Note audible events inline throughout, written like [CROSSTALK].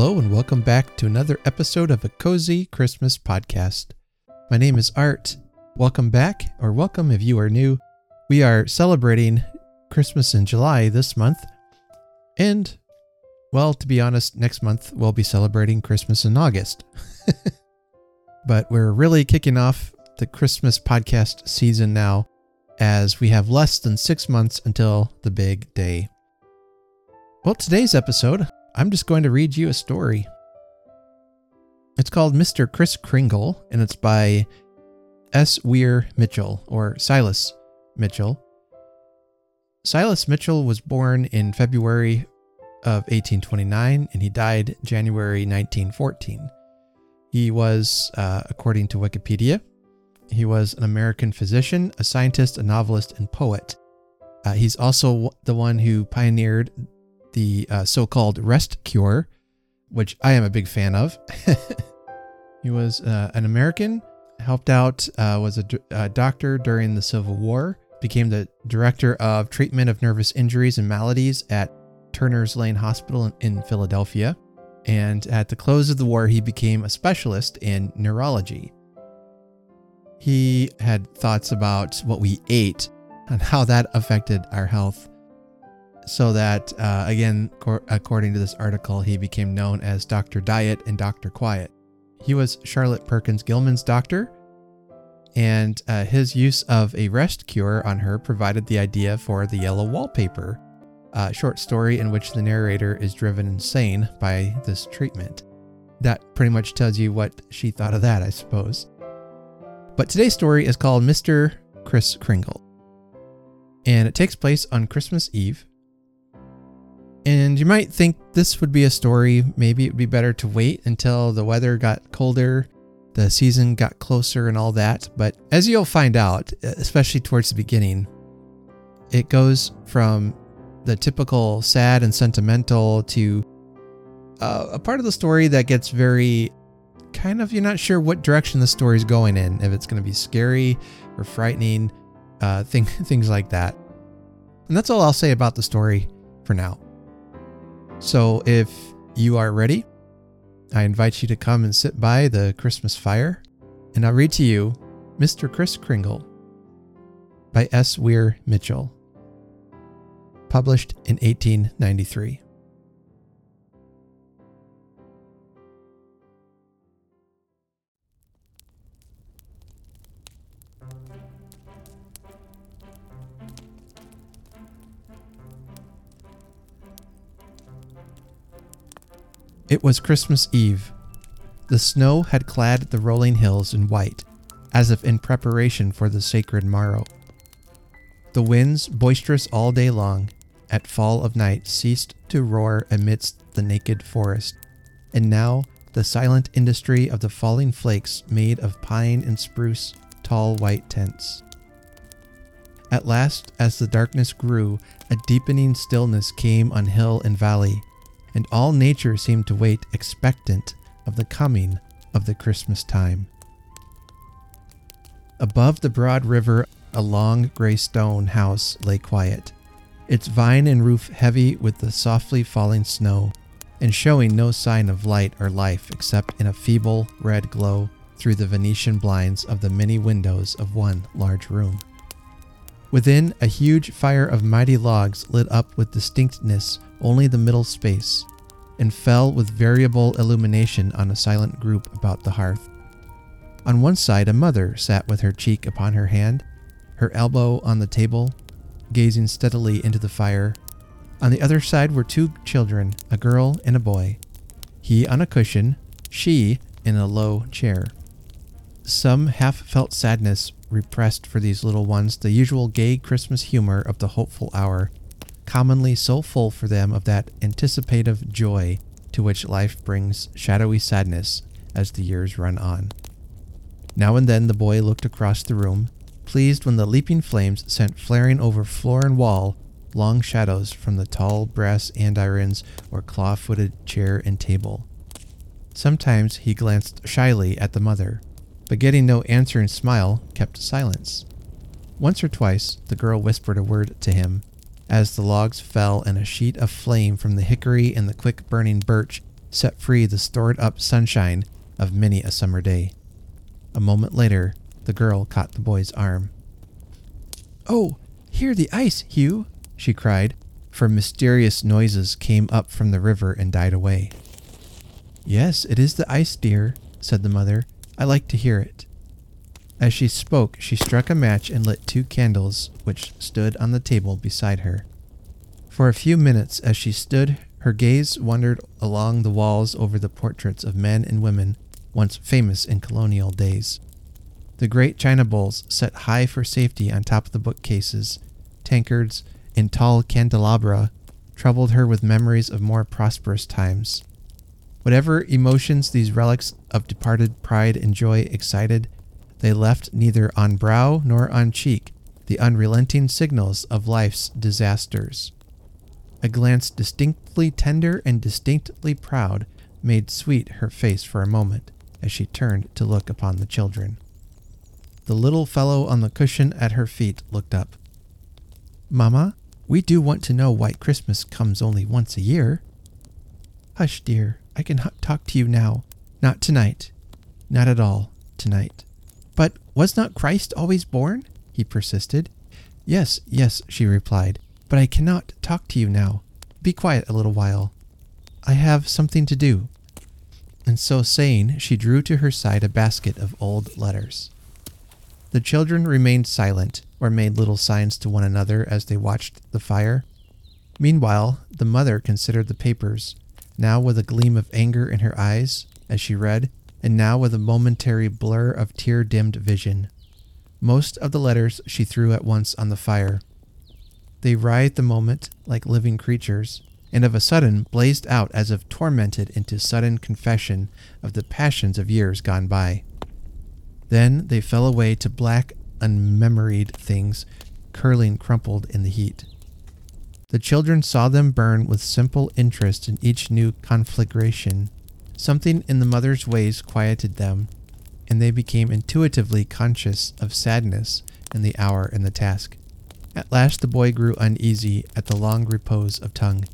Hello, and welcome back to another episode of a Cozy Christmas podcast. My name is Art. Welcome back, or welcome if you are new. We are celebrating Christmas in July this month, and, well, to be honest, next month we'll be celebrating Christmas in August. [LAUGHS] but we're really kicking off the Christmas podcast season now, as we have less than six months until the big day. Well, today's episode, I'm just going to read you a story. It's called Mr. Kris Kringle, and it's by S. Weir Mitchell, or Silas Mitchell. Silas Mitchell was born in February of 1829, and he died January 1914. He was, uh, according to Wikipedia, he was an American physician, a scientist, a novelist, and poet. Uh, he's also the one who pioneered the uh, so called rest cure, which I am a big fan of. [LAUGHS] he was uh, an American, helped out, uh, was a, a doctor during the Civil War, became the director of treatment of nervous injuries and maladies at Turner's Lane Hospital in, in Philadelphia. And at the close of the war, he became a specialist in neurology. He had thoughts about what we ate and how that affected our health so that, uh, again, cor- according to this article, he became known as Dr. Diet and Dr. Quiet. He was Charlotte Perkins Gilman's doctor, and uh, his use of a rest cure on her provided the idea for the Yellow Wallpaper, a short story in which the narrator is driven insane by this treatment. That pretty much tells you what she thought of that, I suppose. But today's story is called Mr. Kris Kringle. And it takes place on Christmas Eve, and you might think this would be a story, maybe it would be better to wait until the weather got colder, the season got closer, and all that. But as you'll find out, especially towards the beginning, it goes from the typical sad and sentimental to uh, a part of the story that gets very kind of, you're not sure what direction the story is going in, if it's going to be scary or frightening, uh, thing, [LAUGHS] things like that. And that's all I'll say about the story for now. So if you are ready, I invite you to come and sit by the Christmas fire, and I'll read to you Mr. Kris Kringle by S. Weir Mitchell, published in 1893. It was Christmas Eve. The snow had clad the rolling hills in white, as if in preparation for the sacred morrow. The winds, boisterous all day long, at fall of night ceased to roar amidst the naked forest, and now the silent industry of the falling flakes made of pine and spruce tall white tents. At last, as the darkness grew, a deepening stillness came on hill and valley, and all nature seemed to wait expectant of the coming of the Christmas time. Above the broad river, a long gray stone house lay quiet, its vine and roof heavy with the softly falling snow, and showing no sign of light or life except in a feeble red glow through the Venetian blinds of the many windows of one large room. Within, a huge fire of mighty logs lit up with distinctness only the middle space, and fell with variable illumination on a silent group about the hearth. On one side, a mother sat with her cheek upon her hand, her elbow on the table, gazing steadily into the fire. On the other side were two children, a girl and a boy, he on a cushion, she in a low chair. Some half felt sadness repressed for these little ones the usual gay Christmas humor of the hopeful hour commonly so full for them of that anticipative joy to which life brings shadowy sadness as the years run on. Now and then the boy looked across the room, pleased when the leaping flames sent flaring over floor and wall long shadows from the tall brass andirons or claw footed chair and table. Sometimes he glanced shyly at the mother, but getting no answering smile, kept silence. Once or twice the girl whispered a word to him, as the logs fell and a sheet of flame from the hickory and the quick burning birch set free the stored up sunshine of many a summer day. A moment later, the girl caught the boy's arm. Oh, hear the ice, Hugh, she cried, for mysterious noises came up from the river and died away. Yes, it is the ice, dear, said the mother. I like to hear it. As she spoke, she struck a match and lit two candles which stood on the table beside her. For a few minutes, as she stood, her gaze wandered along the walls over the portraits of men and women once famous in colonial days. The great china bowls set high for safety on top of the bookcases, tankards, and tall candelabra troubled her with memories of more prosperous times. Whatever emotions these relics of departed pride and joy excited, they left neither on brow nor on cheek the unrelenting signals of life's disasters. A glance distinctly tender and distinctly proud made sweet her face for a moment as she turned to look upon the children. The little fellow on the cushion at her feet looked up. Mamma, we do want to know why Christmas comes only once a year. Hush, dear, I can talk to you now. Not tonight. Not at all tonight. But was not Christ always born? He persisted. Yes, yes, she replied, but I cannot talk to you now. Be quiet a little while. I have something to do. And so saying, she drew to her side a basket of old letters. The children remained silent, or made little signs to one another as they watched the fire. Meanwhile, the mother considered the papers, now with a gleam of anger in her eyes as she read, and now with a momentary blur of tear dimmed vision. Most of the letters she threw at once on the fire. They writhed the moment like living creatures, and of a sudden blazed out as if tormented into sudden confession of the passions of years gone by. Then they fell away to black, unmemoried things, curling crumpled in the heat. The children saw them burn with simple interest in each new conflagration Something in the mother's ways quieted them, and they became intuitively conscious of sadness in the hour and the task. At last the boy grew uneasy at the long repose of tongue.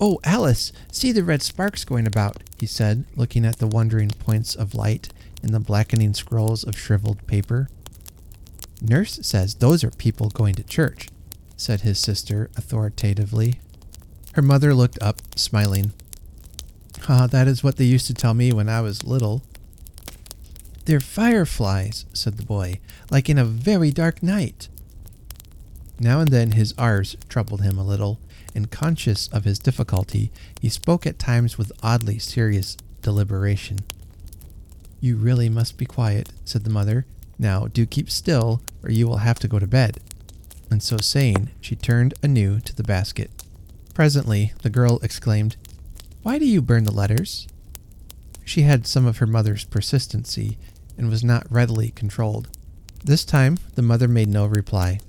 Oh, Alice, see the red sparks going about, he said, looking at the wandering points of light in the blackening scrolls of shriveled paper. Nurse says those are people going to church, said his sister authoritatively. Her mother looked up, smiling. Ah, that is what they used to tell me when I was little. They're fireflies, said the boy, like in a very dark night. Now and then his R's troubled him a little, and conscious of his difficulty, he spoke at times with oddly serious deliberation. You really must be quiet, said the mother. Now do keep still, or you will have to go to bed. And so saying, she turned anew to the basket. Presently, the girl exclaimed, why do you burn the letters? She had some of her mother's persistency and was not readily controlled. This time, the mother made no reply.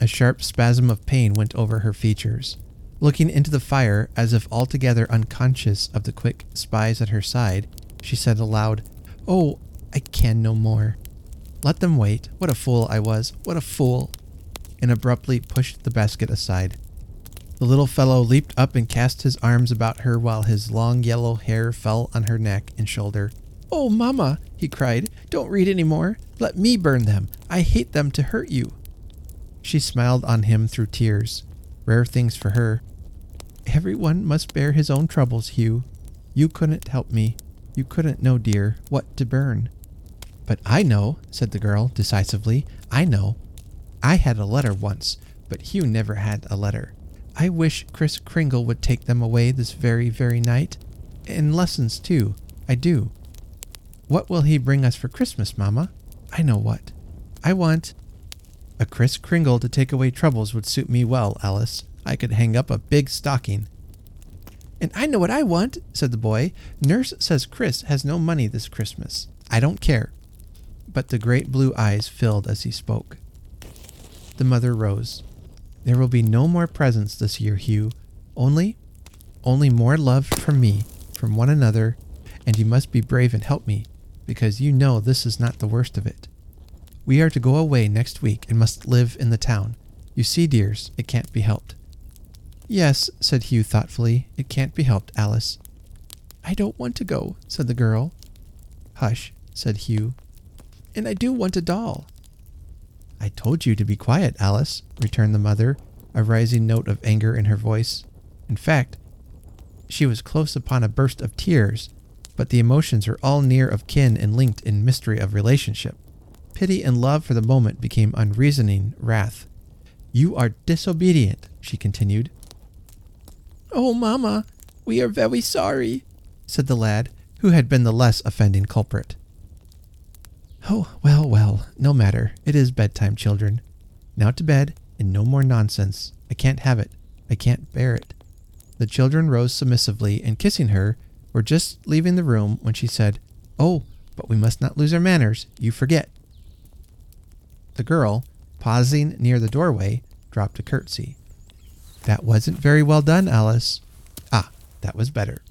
A sharp spasm of pain went over her features. Looking into the fire, as if altogether unconscious of the quick spies at her side, she said aloud, Oh, I can no more. Let them wait. What a fool I was. What a fool. And abruptly pushed the basket aside. The little fellow leaped up and cast his arms about her while his long yellow hair fell on her neck and shoulder. Oh, Mamma, he cried, don't read any more. Let me burn them. I hate them to hurt you. She smiled on him through tears. Rare things for her. Everyone must bear his own troubles, Hugh. You couldn't help me. You couldn't know, dear, what to burn. But I know, said the girl decisively. I know. I had a letter once, but Hugh never had a letter. I wish Kris Kringle would take them away this very, very night. And lessons, too. I do. What will he bring us for Christmas, Mamma? I know what. I want. A Kris Kringle to take away troubles would suit me well, Alice. I could hang up a big stocking. And I know what I want, said the boy. Nurse says Kris has no money this Christmas. I don't care. But the great blue eyes filled as he spoke. The mother rose. There will be no more presents this year, Hugh. Only, only more love from me, from one another, and you must be brave and help me, because you know this is not the worst of it. We are to go away next week and must live in the town. You see, dears, it can't be helped. Yes, said Hugh thoughtfully, it can't be helped, Alice. I don't want to go, said the girl. Hush, said Hugh. And I do want a doll. I told you to be quiet, Alice, returned the mother, a rising note of anger in her voice. In fact, she was close upon a burst of tears, but the emotions are all near of kin and linked in mystery of relationship. Pity and love for the moment became unreasoning wrath. You are disobedient, she continued. Oh, mamma, we are very sorry, said the lad, who had been the less offending culprit. Oh, well, well, no matter. It is bedtime, children. Now to bed, and no more nonsense. I can't have it. I can't bear it. The children rose submissively, and kissing her, were just leaving the room when she said, Oh, but we must not lose our manners. You forget. The girl, pausing near the doorway, dropped a curtsy. That wasn't very well done, Alice. Ah, that was better.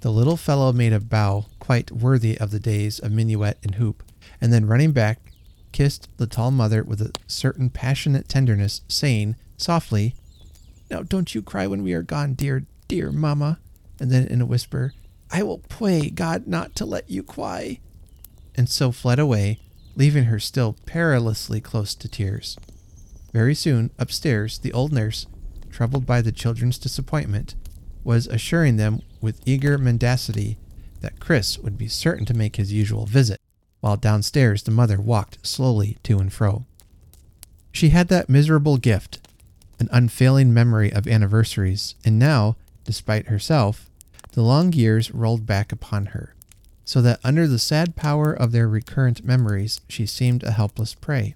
The little fellow made a bow quite worthy of the days of minuet and hoop, and then running back, kissed the tall mother with a certain passionate tenderness, saying softly, Now don't you cry when we are gone, dear, dear mamma. And then in a whisper, I will pray God not to let you cry. And so fled away, leaving her still perilously close to tears. Very soon, upstairs, the old nurse, troubled by the children's disappointment, was assuring them with eager mendacity that Kris would be certain to make his usual visit, while downstairs the mother walked slowly to and fro. She had that miserable gift, an unfailing memory of anniversaries, and now, despite herself, the long years rolled back upon her, so that under the sad power of their recurrent memories she seemed a helpless prey.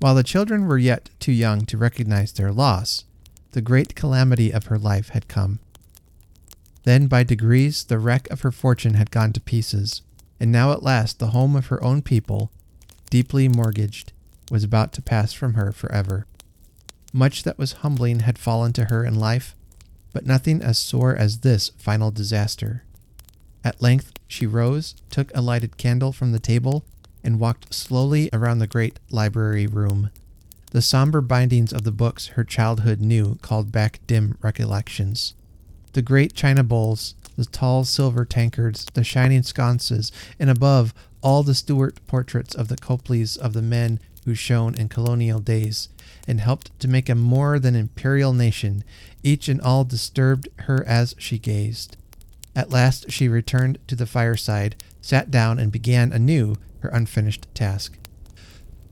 While the children were yet too young to recognize their loss, the great calamity of her life had come. Then, by degrees, the wreck of her fortune had gone to pieces, and now at last the home of her own people, deeply mortgaged, was about to pass from her forever. Much that was humbling had fallen to her in life, but nothing as sore as this final disaster. At length she rose, took a lighted candle from the table, and walked slowly around the great library room. The somber bindings of the books her childhood knew called back dim recollections. The great china bowls, the tall silver tankards, the shining sconces, and above all the Stuart portraits of the Copleys of the men who shone in colonial days and helped to make a more than imperial nation, each and all disturbed her as she gazed. At last she returned to the fireside, sat down, and began anew her unfinished task.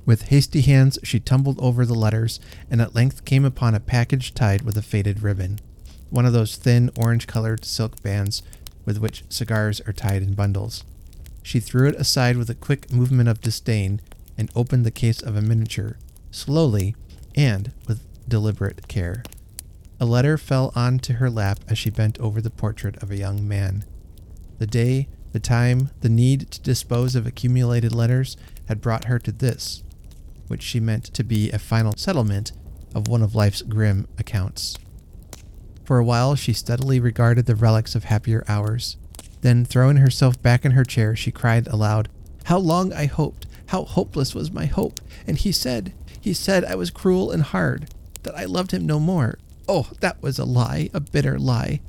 With hasty hands she tumbled over the letters, and at length came upon a package tied with a faded ribbon one of those thin orange colored silk bands with which cigars are tied in bundles. She threw it aside with a quick movement of disdain and opened the case of a miniature, slowly and with deliberate care. A letter fell on to her lap as she bent over the portrait of a young man. The day, the time, the need to dispose of accumulated letters had brought her to this, which she meant to be a final settlement of one of life's grim accounts. For a while, she steadily regarded the relics of happier hours. Then, throwing herself back in her chair, she cried aloud, How long I hoped! How hopeless was my hope! And he said, he said I was cruel and hard, that I loved him no more. Oh, that was a lie, a bitter lie.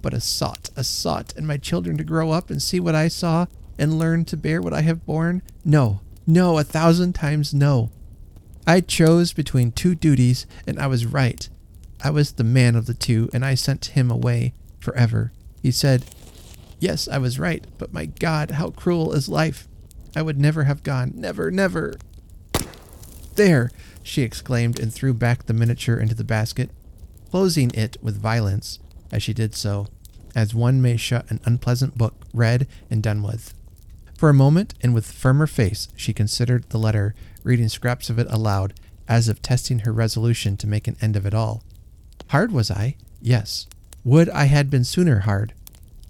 But a sot, a sot, and my children to grow up and see what I saw and learn to bear what I have borne? No, no, a thousand times no. I chose between two duties, and I was right. I was the man of the two, and I sent him away forever. He said, Yes, I was right, but my God, how cruel is life! I would never have gone. Never, never. There! she exclaimed and threw back the miniature into the basket, closing it with violence as she did so, as one may shut an unpleasant book read and done with. For a moment, and with firmer face, she considered the letter, reading scraps of it aloud, as if testing her resolution to make an end of it all. Hard was I? Yes. Would I had been sooner hard.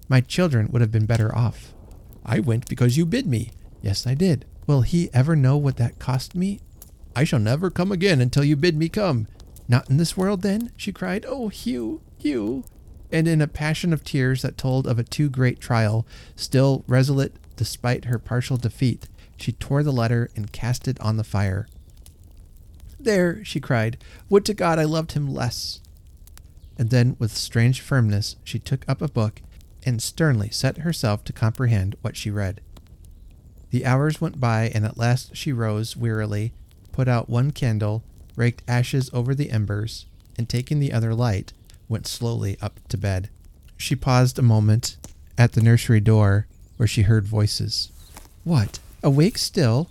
My children would have been better off. I went because you bid me. Yes, I did. Will he ever know what that cost me? I shall never come again until you bid me come. Not in this world, then? she cried. Oh, Hugh, Hugh. And in a passion of tears that told of a too great trial, still resolute despite her partial defeat, she tore the letter and cast it on the fire. There, she cried, would to God I loved him less and then with strange firmness she took up a book and sternly set herself to comprehend what she read. The hours went by, and at last she rose wearily, put out one candle, raked ashes over the embers, and taking the other light, went slowly up to bed. She paused a moment at the nursery door, where she heard voices. What? Awake still?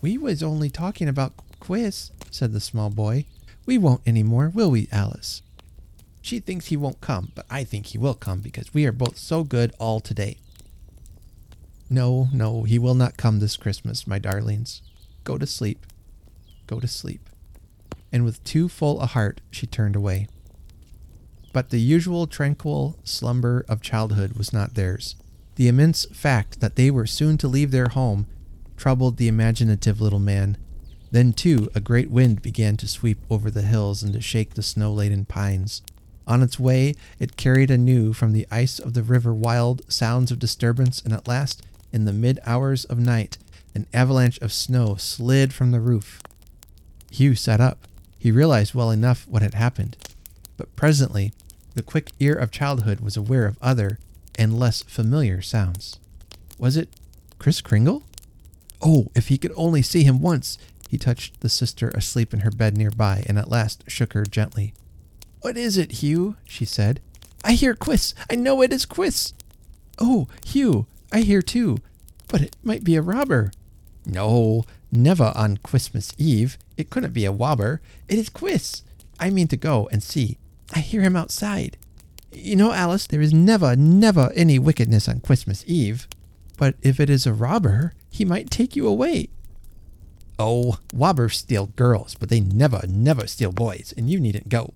We was only talking about quiz, said the small boy. We won't any more, will we, Alice? She thinks he won't come, but I think he will come because we are both so good all today. No, no, he will not come this Christmas, my darlings. Go to sleep. Go to sleep. And with too full a heart, she turned away. But the usual tranquil slumber of childhood was not theirs. The immense fact that they were soon to leave their home troubled the imaginative little man. Then, too, a great wind began to sweep over the hills and to shake the snow laden pines. On its way, it carried anew from the ice of the river wild sounds of disturbance, and at last, in the mid hours of night, an avalanche of snow slid from the roof. Hugh sat up. He realized well enough what had happened. But presently, the quick ear of childhood was aware of other and less familiar sounds. Was it Kris Kringle? Oh, if he could only see him once! He touched the sister asleep in her bed nearby and at last shook her gently. What is it, Hugh? she said. I hear Quiss. I know it is Quiss. Oh, Hugh, I hear too. But it might be a robber. No, never on Christmas Eve. It couldn't be a robber. It is Quiss. I mean to go and see. I hear him outside. You know, Alice, there is never, never any wickedness on Christmas Eve. But if it is a robber, he might take you away. Oh, robbers steal girls, but they never, never steal boys, and you needn't go.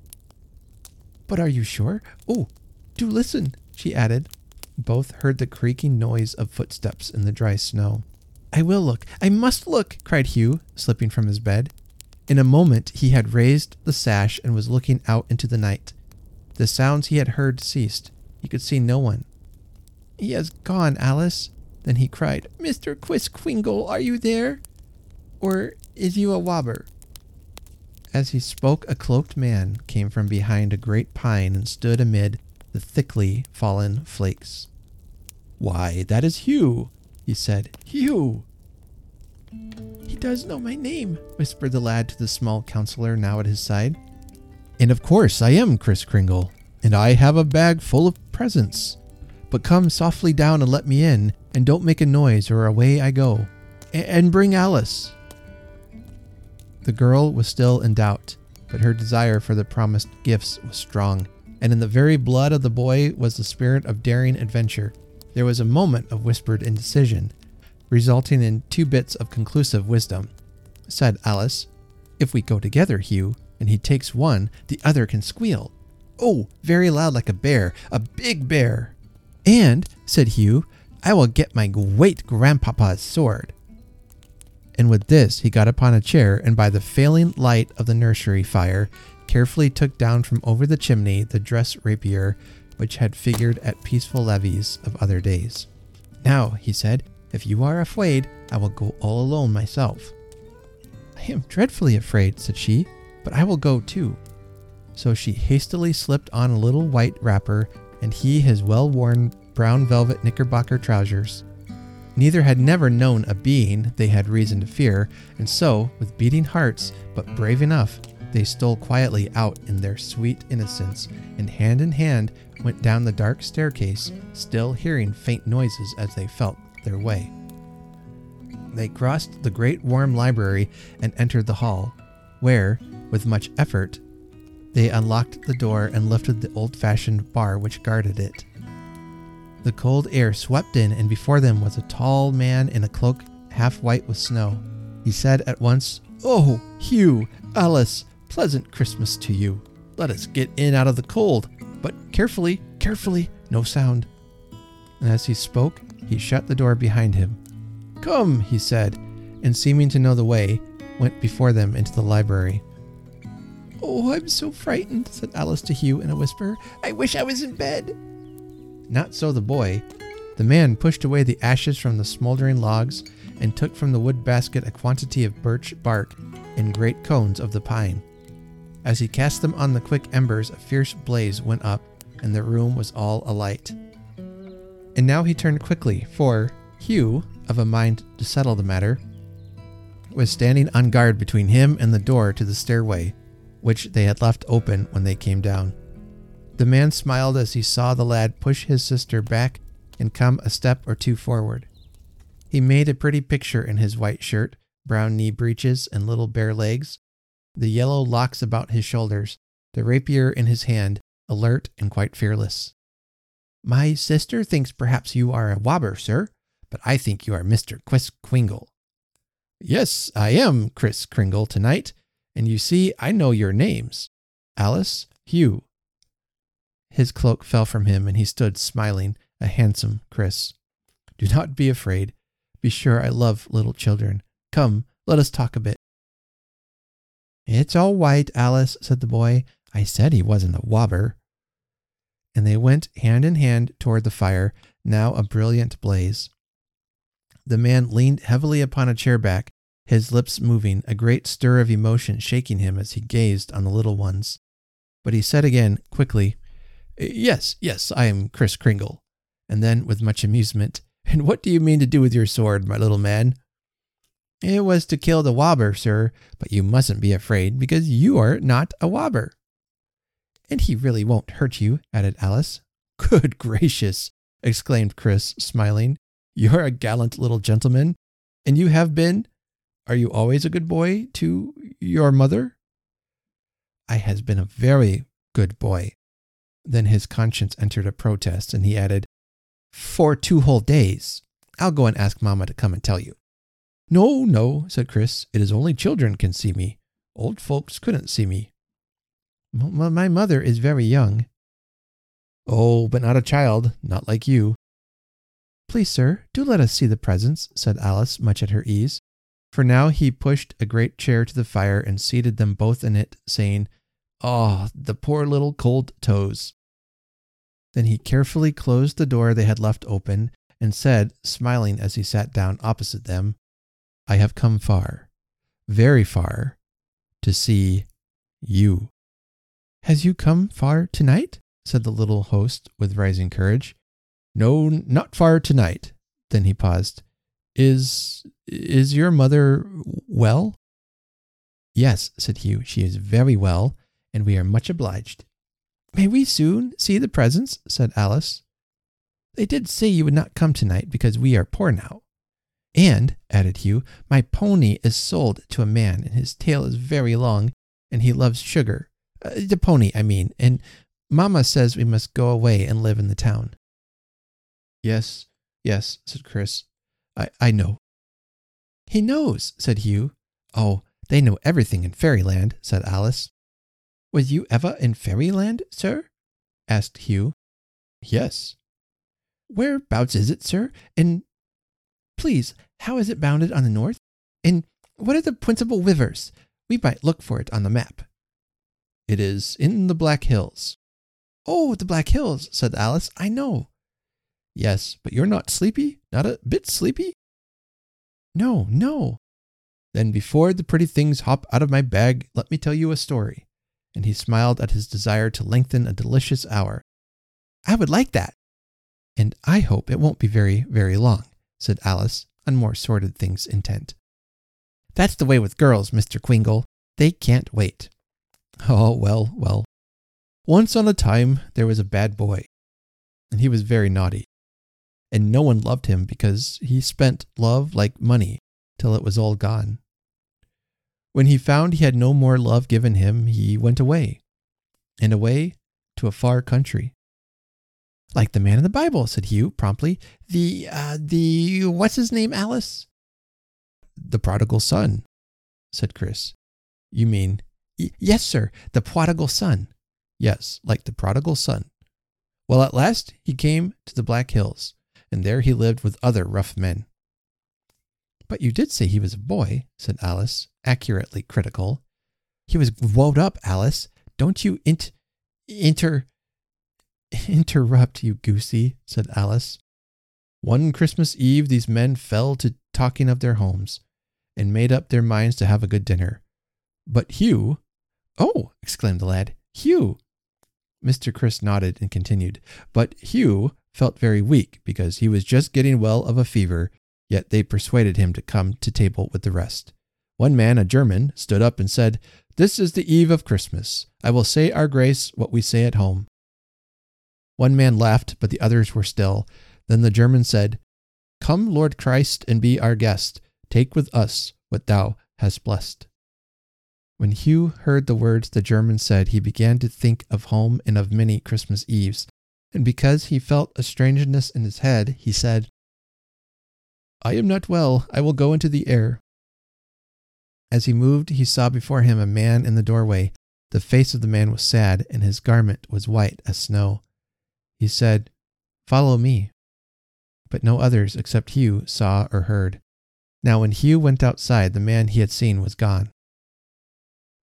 But are you sure? Oh, do listen, she added. Both heard the creaking noise of footsteps in the dry snow. I will look. I must look, cried Hugh, slipping from his bed. In a moment he had raised the sash and was looking out into the night. The sounds he had heard ceased. He could see no one. He has gone, Alice. Then he cried, Mr. Quisquingle, are you there? Or is you a wobber? As he spoke, a cloaked man came from behind a great pine and stood amid the thickly fallen flakes. Why, that is Hugh, he said. Hugh! He does know my name, whispered the lad to the small counselor now at his side. And of course I am Kris Kringle, and I have a bag full of presents. But come softly down and let me in, and don't make a noise, or away I go. A- and bring Alice. The girl was still in doubt, but her desire for the promised gifts was strong, and in the very blood of the boy was the spirit of daring adventure. There was a moment of whispered indecision, resulting in two bits of conclusive wisdom. Said Alice, If we go together, Hugh, and he takes one, the other can squeal. Oh, very loud like a bear, a big bear. And, said Hugh, I will get my great grandpapa's sword and with this he got upon a chair and by the failing light of the nursery fire carefully took down from over the chimney the dress rapier which had figured at peaceful levees of other days. Now, he said, if you are afraid, I will go all alone myself. I am dreadfully afraid, said she, but I will go too. So she hastily slipped on a little white wrapper, and he his well worn brown velvet knickerbocker trousers. Neither had never known a being they had reason to fear, and so, with beating hearts, but brave enough, they stole quietly out in their sweet innocence, and hand in hand went down the dark staircase, still hearing faint noises as they felt their way. They crossed the great warm library and entered the hall, where, with much effort, they unlocked the door and lifted the old fashioned bar which guarded it. The cold air swept in, and before them was a tall man in a cloak half white with snow. He said at once, Oh, Hugh, Alice, pleasant Christmas to you. Let us get in out of the cold, but carefully, carefully, no sound. And as he spoke, he shut the door behind him. Come, he said, and seeming to know the way, went before them into the library. Oh, I'm so frightened, said Alice to Hugh in a whisper. I wish I was in bed. Not so the boy. The man pushed away the ashes from the smoldering logs and took from the wood basket a quantity of birch bark and great cones of the pine. As he cast them on the quick embers, a fierce blaze went up, and the room was all alight. And now he turned quickly, for Hugh, of a mind to settle the matter, was standing on guard between him and the door to the stairway, which they had left open when they came down. The man smiled as he saw the lad push his sister back and come a step or two forward. He made a pretty picture in his white shirt, brown knee breeches, and little bare legs, the yellow locks about his shoulders, the rapier in his hand, alert and quite fearless. My sister thinks perhaps you are a wobber, sir, but I think you are Mr. Kris Kringle. Yes, I am Kris Kringle tonight, and you see I know your names Alice, Hugh. His cloak fell from him, and he stood smiling, a handsome Kris. Do not be afraid. Be sure I love little children. Come, let us talk a bit. It's all right, Alice, said the boy. I said he wasn't a wobber. And they went hand in hand toward the fire, now a brilliant blaze. The man leaned heavily upon a chair back, his lips moving, a great stir of emotion shaking him as he gazed on the little ones. But he said again, quickly, Yes, yes, I am Kris Kringle. And then, with much amusement, [LAUGHS] And what do you mean to do with your sword, my little man? It was to kill the wobber, sir, but you mustn't be afraid because you are not a wobber. And he really won't hurt you, added Alice. [LAUGHS] Good gracious, exclaimed Kris, smiling. You're a gallant little gentleman, and you have been. Are you always a good boy to your mother? I has been a very good boy. Then his conscience entered a protest, and he added, For two whole days. I'll go and ask Mamma to come and tell you. No, no, said Kris. It is only children can see me. Old folks couldn't see me. My mother is very young. Oh, but not a child, not like you. Please, sir, do let us see the presents, said Alice, much at her ease. For now he pushed a great chair to the fire and seated them both in it, saying, Ah, oh, the poor little cold toes. Then he carefully closed the door they had left open and said, smiling as he sat down opposite them, I have come far, very far, to see you. Has you come far tonight? said the little host with rising courage. No, not far tonight. Then he paused. Is is your mother well? Yes, said Hugh, she is very well, and we are much obliged. May we soon see the presents? said Alice. They did say you would not come tonight because we are poor now. And, added Hugh, my pony is sold to a man, and his tail is very long, and he loves sugar. Uh, the pony, I mean, and Mamma says we must go away and live in the town. Yes, yes, said Kris. I, I know. He knows, said Hugh. Oh, they know everything in fairyland, said Alice. Was you ever in fairyland, sir? asked Hugh. Yes. Whereabouts is it, sir? And please, how is it bounded on the north? And what are the principal rivers? We might look for it on the map. It is in the Black Hills. Oh, the Black Hills, said Alice. I know. Yes, but you're not sleepy? Not a bit sleepy? No, no. Then before the pretty things hop out of my bag, let me tell you a story. And he smiled at his desire to lengthen a delicious hour. I would like that. And I hope it won't be very, very long, said Alice, on more sordid things intent. That's the way with girls, Mr. Quingle. They can't wait. Oh, well, well. Once on a time, there was a bad boy, and he was very naughty. And no one loved him because he spent love like money till it was all gone. When he found he had no more love given him, he went away, and away to a far country. Like the man in the Bible, said Hugh promptly. The, uh, the, what's his name, Alice? The prodigal son, said Kris. You mean, y- yes, sir, the prodigal son. Yes, like the prodigal son. Well, at last he came to the Black Hills, and there he lived with other rough men. But you did say he was a boy, said Alice, accurately critical. He was woed up, Alice. Don't you int- inter [LAUGHS] Interrupt, you goosey, said Alice. One Christmas Eve, these men fell to talking of their homes, and made up their minds to have a good dinner. But Hugh, oh, exclaimed the lad, Hugh. Mr. Kris nodded and continued, but Hugh felt very weak because he was just getting well of a fever, yet they persuaded him to come to table with the rest. One man, a German, stood up and said, This is the eve of Christmas. I will say our grace what we say at home. One man laughed, but the others were still. Then the German said, Come, Lord Christ, and be our guest. Take with us what thou hast blessed. When Hugh heard the words the German said, he began to think of home and of many Christmas Eves. And because he felt a strangeness in his head, he said, I am not well. I will go into the air. As he moved, he saw before him a man in the doorway. The face of the man was sad, and his garment was white as snow. He said, Follow me. But no others except Hugh saw or heard. Now, when Hugh went outside, the man he had seen was gone.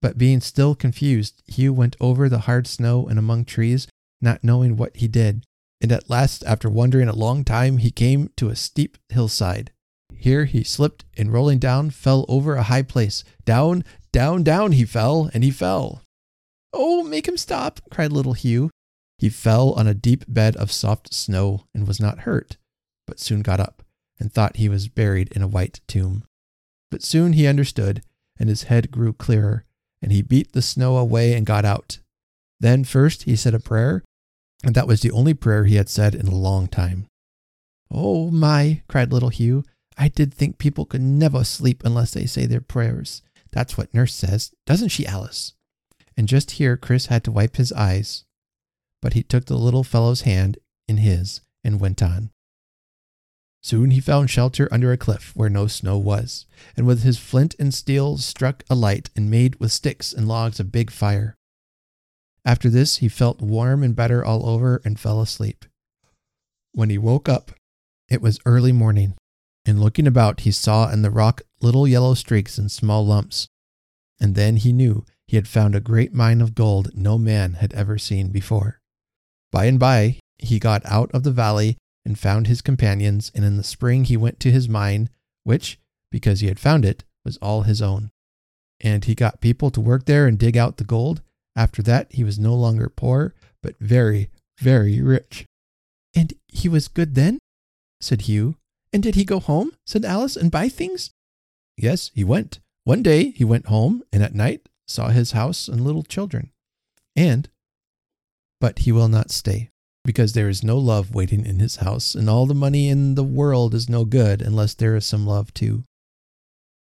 But being still confused, Hugh went over the hard snow and among trees, not knowing what he did. And at last, after wandering a long time, he came to a steep hillside. Here he slipped and rolling down, fell over a high place. Down, down, down he fell, and he fell. Oh, make him stop, cried little Hugh. He fell on a deep bed of soft snow and was not hurt, but soon got up and thought he was buried in a white tomb. But soon he understood, and his head grew clearer, and he beat the snow away and got out. Then first he said a prayer, and that was the only prayer he had said in a long time. Oh my, cried little Hugh, I did think people could never sleep unless they say their prayers. That's what nurse says, doesn't she, Alice? And just here Kris had to wipe his eyes, but he took the little fellow's hand in his and went on. Soon he found shelter under a cliff where no snow was, and with his flint and steel struck a light and made with sticks and logs a big fire. After this, he felt warm and better all over and fell asleep. When he woke up, it was early morning, and looking about, he saw in the rock little yellow streaks and small lumps. And then he knew he had found a great mine of gold no man had ever seen before. By and by, he got out of the valley and found his companions, and in the spring he went to his mine, which, because he had found it, was all his own. And he got people to work there and dig out the gold. After that, he was no longer poor, but very, very rich. And he was good then? said Hugh. And did he go home? said Alice, and buy things? Yes, he went. One day he went home, and at night saw his house and little children. And, but he will not stay because there is no love waiting in his house, and all the money in the world is no good unless there is some love too.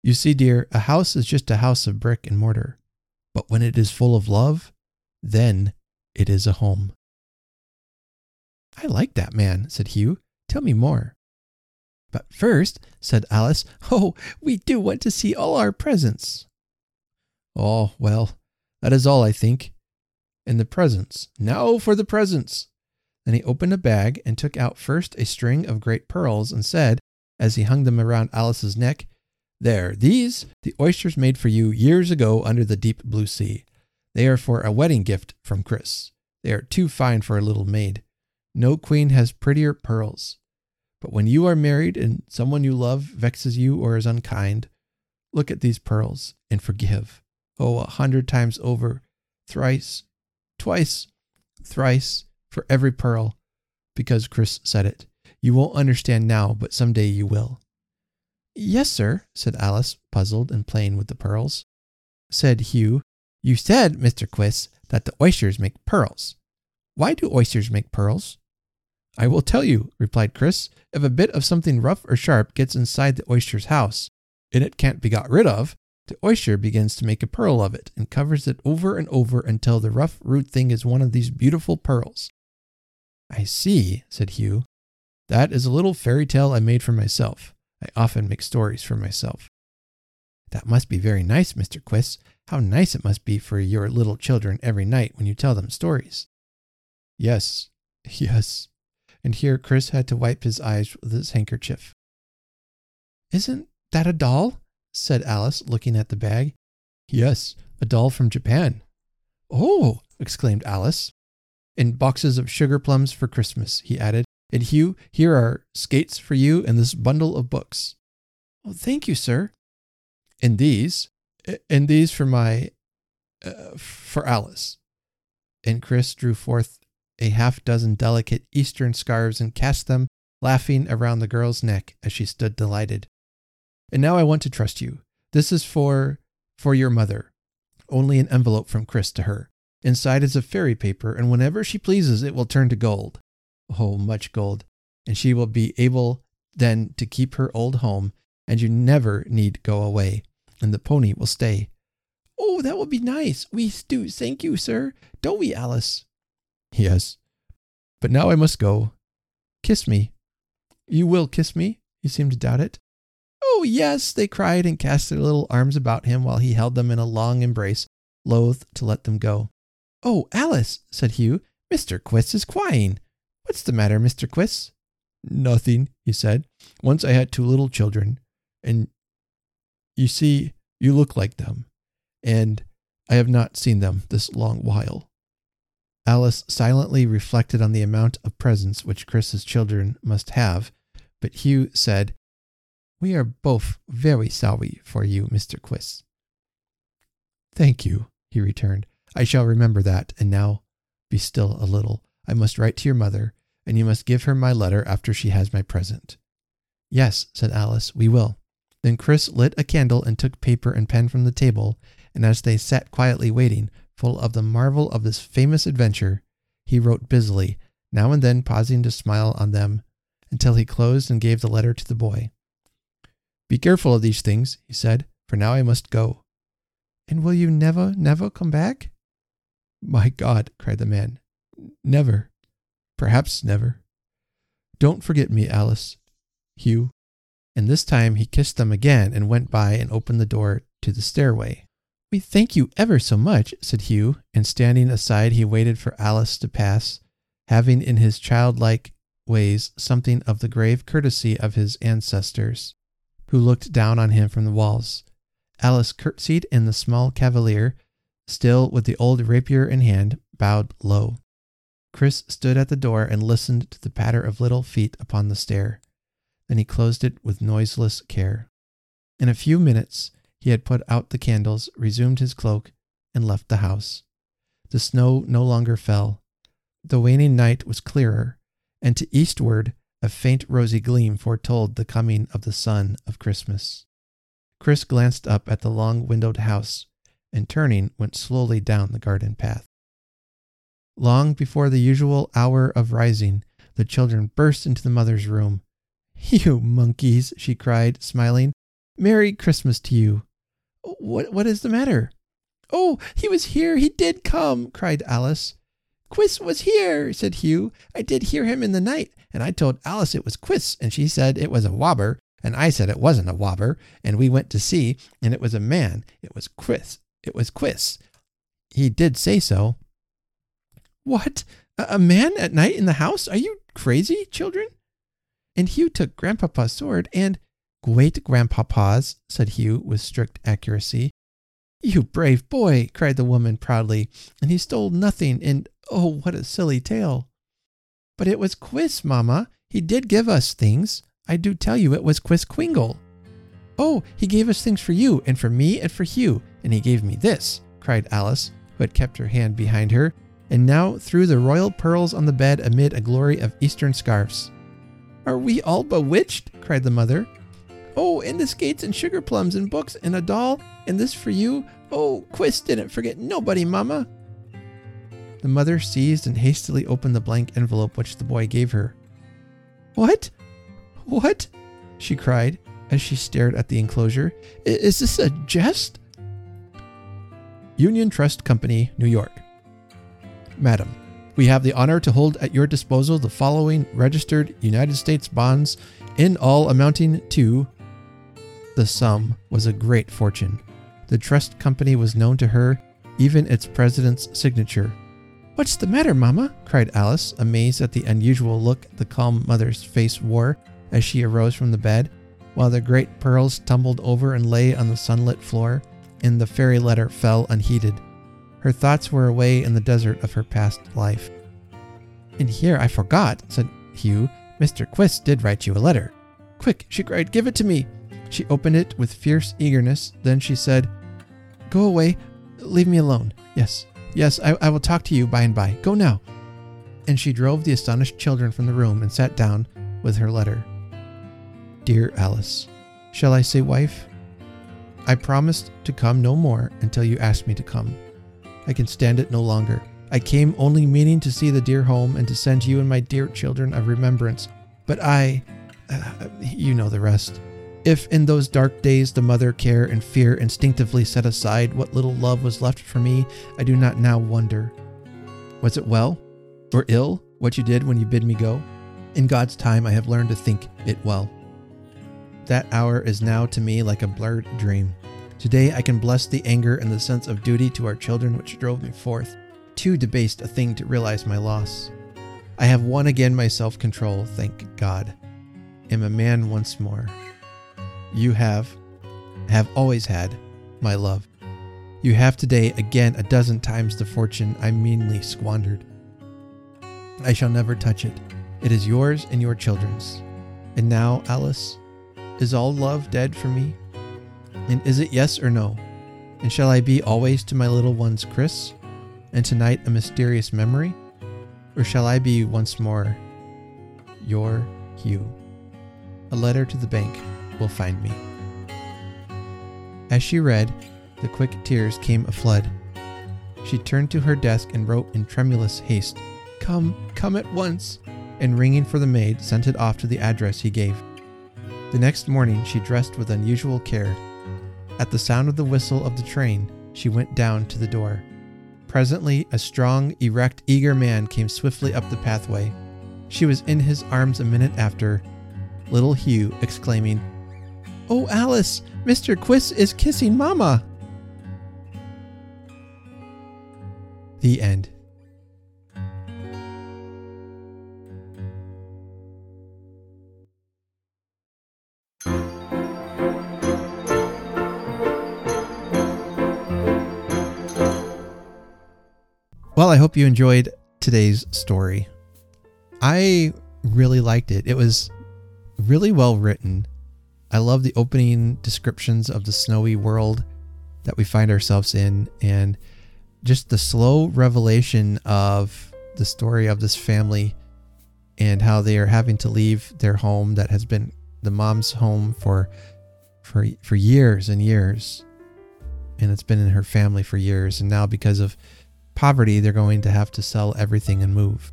You see, dear, a house is just a house of brick and mortar, but when it is full of love, then it is a home. I like that man, said Hugh. Tell me more. But first, said Alice, [LAUGHS] oh, we do want to see all our presents. Oh, well, that is all, I think. And the presents. Now for the presents. Then he opened a bag and took out first a string of great pearls and said, as he hung them around Alice's neck, There, these, the oysters made for you years ago under the deep blue sea. They are for a wedding gift from Kris. They are too fine for a little maid. No queen has prettier pearls. But when you are married and someone you love vexes you or is unkind, look at these pearls and forgive. Oh, a hundred times over, thrice, twice, thrice, for every pearl because Kris said it. You won't understand now, but some day you will. Yes, sir, said Alice, puzzled and playing with the pearls. Said Hugh, You said, Mr. Quiss, that the oysters make pearls. Why do oysters make pearls? I will tell you, replied Kris. If a bit of something rough or sharp gets inside the oyster's house, and it can't be got rid of, the oyster begins to make a pearl of it and covers it over and over until the rough root thing is one of these beautiful pearls. I see, said Hugh. That is a little fairy tale I made for myself. I often make stories for myself. That must be very nice, Mr. Quiss. How nice it must be for your little children every night when you tell them stories. Yes, [LAUGHS] yes. And here Kris had to wipe his eyes with his handkerchief. Isn't that a doll? said Alice, looking at the bag. Yes, a doll from Japan. Oh, exclaimed Alice and boxes of sugar plums for Christmas, he added. And Hugh, here are skates for you and this bundle of books. Oh, thank you, sir. And these, and these for my, uh, for Alice. And Kris drew forth a half dozen delicate Eastern scarves and cast them, laughing, around the girl's neck as she stood delighted. And now I want to trust you. This is for for your mother. Only an envelope from Kris to her. Inside is a fairy paper, and whenever she pleases, it will turn to gold. Oh, much gold. And she will be able then to keep her old home, and you never need go away, and the pony will stay. Oh, that will be nice. We do. Thank you, sir. Don't we, Alice? Yes. But now I must go. Kiss me. You will kiss me? He seemed to doubt it. Oh, yes, they cried and cast their little arms about him while he held them in a long embrace, loath to let them go. Oh, Alice, said Hugh, Mr. Quiss is crying. What's the matter, Mr. Quiss? Nothing, he said. Once I had two little children, and you see, you look like them, and I have not seen them this long while. Alice silently reflected on the amount of presents which Kris's children must have, but Hugh said, We are both very sorry for you, Mr. Quiss. Thank you, he returned. I shall remember that, and now be still a little. I must write to your mother, and you must give her my letter after she has my present. Yes, said Alice, we will. Then Kris lit a candle and took paper and pen from the table, and as they sat quietly waiting, full of the marvel of this famous adventure, he wrote busily, now and then pausing to smile on them, until he closed and gave the letter to the boy. Be careful of these things, he said, for now I must go. And will you never, never come back? My God, cried the man. Never. Perhaps never. Don't forget me, Alice. Hugh. And this time he kissed them again and went by and opened the door to the stairway. We thank you ever so much, said Hugh, and standing aside he waited for Alice to pass, having in his childlike ways something of the grave courtesy of his ancestors, who looked down on him from the walls. Alice curtsied, and the small cavalier, still with the old rapier in hand, bowed low. Kris stood at the door and listened to the patter of little feet upon the stair. Then he closed it with noiseless care. In a few minutes he had put out the candles, resumed his cloak, and left the house. The snow no longer fell. The waning night was clearer, and to eastward a faint rosy gleam foretold the coming of the sun of Christmas. Kris glanced up at the long windowed house and turning went slowly down the garden path. Long before the usual hour of rising, the children burst into the mother's room. You monkeys, she cried, smiling. Merry Christmas to you. What, what is the matter? Oh, he was here. He did come, cried Alice. Quiss was here, said Hugh. I did hear him in the night, and I told Alice it was Quiss, and she said it was a wobber, and I said it wasn't a wobber, and we went to see, and it was a man. It was Quiss. It was Quiss. He did say so. What? A man at night in the house? Are you crazy, children? And Hugh took Grandpapa's sword and great grandpapa's, said Hugh with strict accuracy. You brave boy, cried the woman proudly, and he stole nothing, and oh, what a silly tale. But it was Quiss, mamma. He did give us things. I do tell you it was Quiss Quingle. Oh, he gave us things for you, and for me, and for Hugh, and he gave me this, cried Alice, who had kept her hand behind her, and now threw the royal pearls on the bed amid a glory of Eastern scarfs. Are we all bewitched? cried the mother. Oh, and the skates and sugar plums and books and a doll, and this for you. Oh, Quiss didn't forget nobody, Mama. The mother seized and hastily opened the blank envelope which the boy gave her. What? What? she cried as she stared at the enclosure. Is this a jest? Union Trust Company, New York. Madam, we have the honor to hold at your disposal the following registered United States bonds, in all amounting to. The sum was a great fortune. The trust company was known to her, even its president's signature. What's the matter, Mamma? cried Alice, amazed at the unusual look the calm mother's face wore as she arose from the bed, while the great pearls tumbled over and lay on the sunlit floor, and the fairy letter fell unheeded. Her thoughts were away in the desert of her past life. And here I forgot, said Hugh. Mr. Quiss did write you a letter. Quick, she cried, give it to me. She opened it with fierce eagerness. Then she said, Go away. Leave me alone. Yes, yes, I, I will talk to you by and by. Go now. and she drove the astonished children from the room and sat down with her letter. Dear Alice, shall I say wife? I promised to come no more until you asked me to come. I can stand it no longer. I came only meaning to see the dear home and to send you and my dear children a remembrance. But I, uh, you know the rest. If in those dark days the mother care and fear instinctively set aside what little love was left for me, I do not now wonder. Was it well or ill what you did when you bid me go? In God's time, I have learned to think it well. That hour is now to me like a blurred dream. Today I can bless the anger and the sense of duty to our children which drove me forth. Too debased a thing to realize my loss. I have won again my self control, thank God. Am a man once more. You have, have always had, my love. You have today again a dozen times the fortune I meanly squandered. I shall never touch it. It is yours and your children's. And now, Alice, is all love dead for me? And is it yes or no? And shall I be always to my little ones Kris, and tonight a mysterious memory? Or shall I be once more your Hugh? A letter to the bank will find me. As she read, the quick tears came a flood. She turned to her desk and wrote in tremulous haste, Come, come at once, and ringing for the maid, sent it off to the address he gave. The next morning she dressed with unusual care. At the sound of the whistle of the train, she went down to the door. Presently, a strong, erect, eager man came swiftly up the pathway. She was in his arms a minute after, little Hugh exclaiming, Oh, Alice, Mr. Quiss is kissing Mama. The end. Well, I hope you enjoyed today's story. I really liked it. It was really well written. I love the opening descriptions of the snowy world that we find ourselves in and just the slow revelation of the story of this family and how they are having to leave their home that has been the mom's home for for for years and years. And it's been in her family for years. And now because of poverty they're going to have to sell everything and move.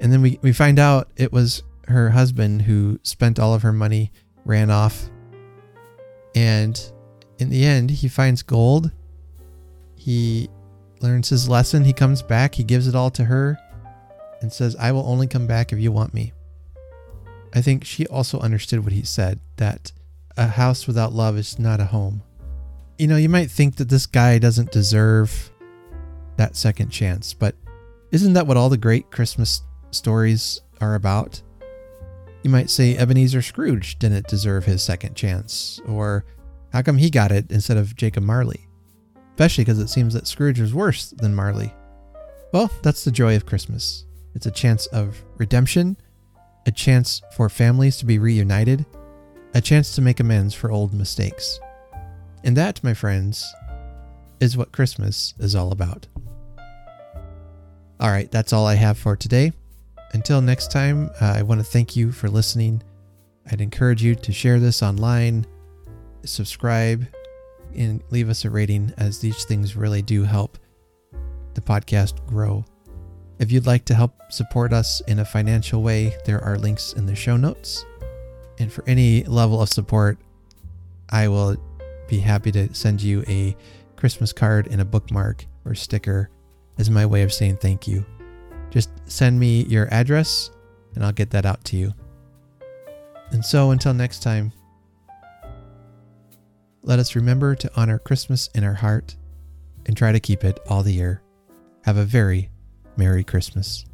And then we, we find out it was her husband who spent all of her money ran off. And in the end, he finds gold. He learns his lesson. He comes back. He gives it all to her and says, I will only come back if you want me. I think she also understood what he said that a house without love is not a home. You know, you might think that this guy doesn't deserve that second chance, but isn't that what all the great Christmas stories are about? You might say Ebenezer Scrooge didn't deserve his second chance, or how come he got it instead of Jacob Marley? Especially because it seems that Scrooge was worse than Marley. Well, that's the joy of Christmas. It's a chance of redemption, a chance for families to be reunited, a chance to make amends for old mistakes. And that, my friends, is what Christmas is all about. All right, that's all I have for today. Until next time, uh, I want to thank you for listening. I'd encourage you to share this online, subscribe, and leave us a rating, as these things really do help the podcast grow. If you'd like to help support us in a financial way, there are links in the show notes. And for any level of support, I will be happy to send you a Christmas card and a bookmark or sticker as my way of saying thank you. Just send me your address and I'll get that out to you. And so until next time, let us remember to honor Christmas in our heart and try to keep it all the year. Have a very Merry Christmas.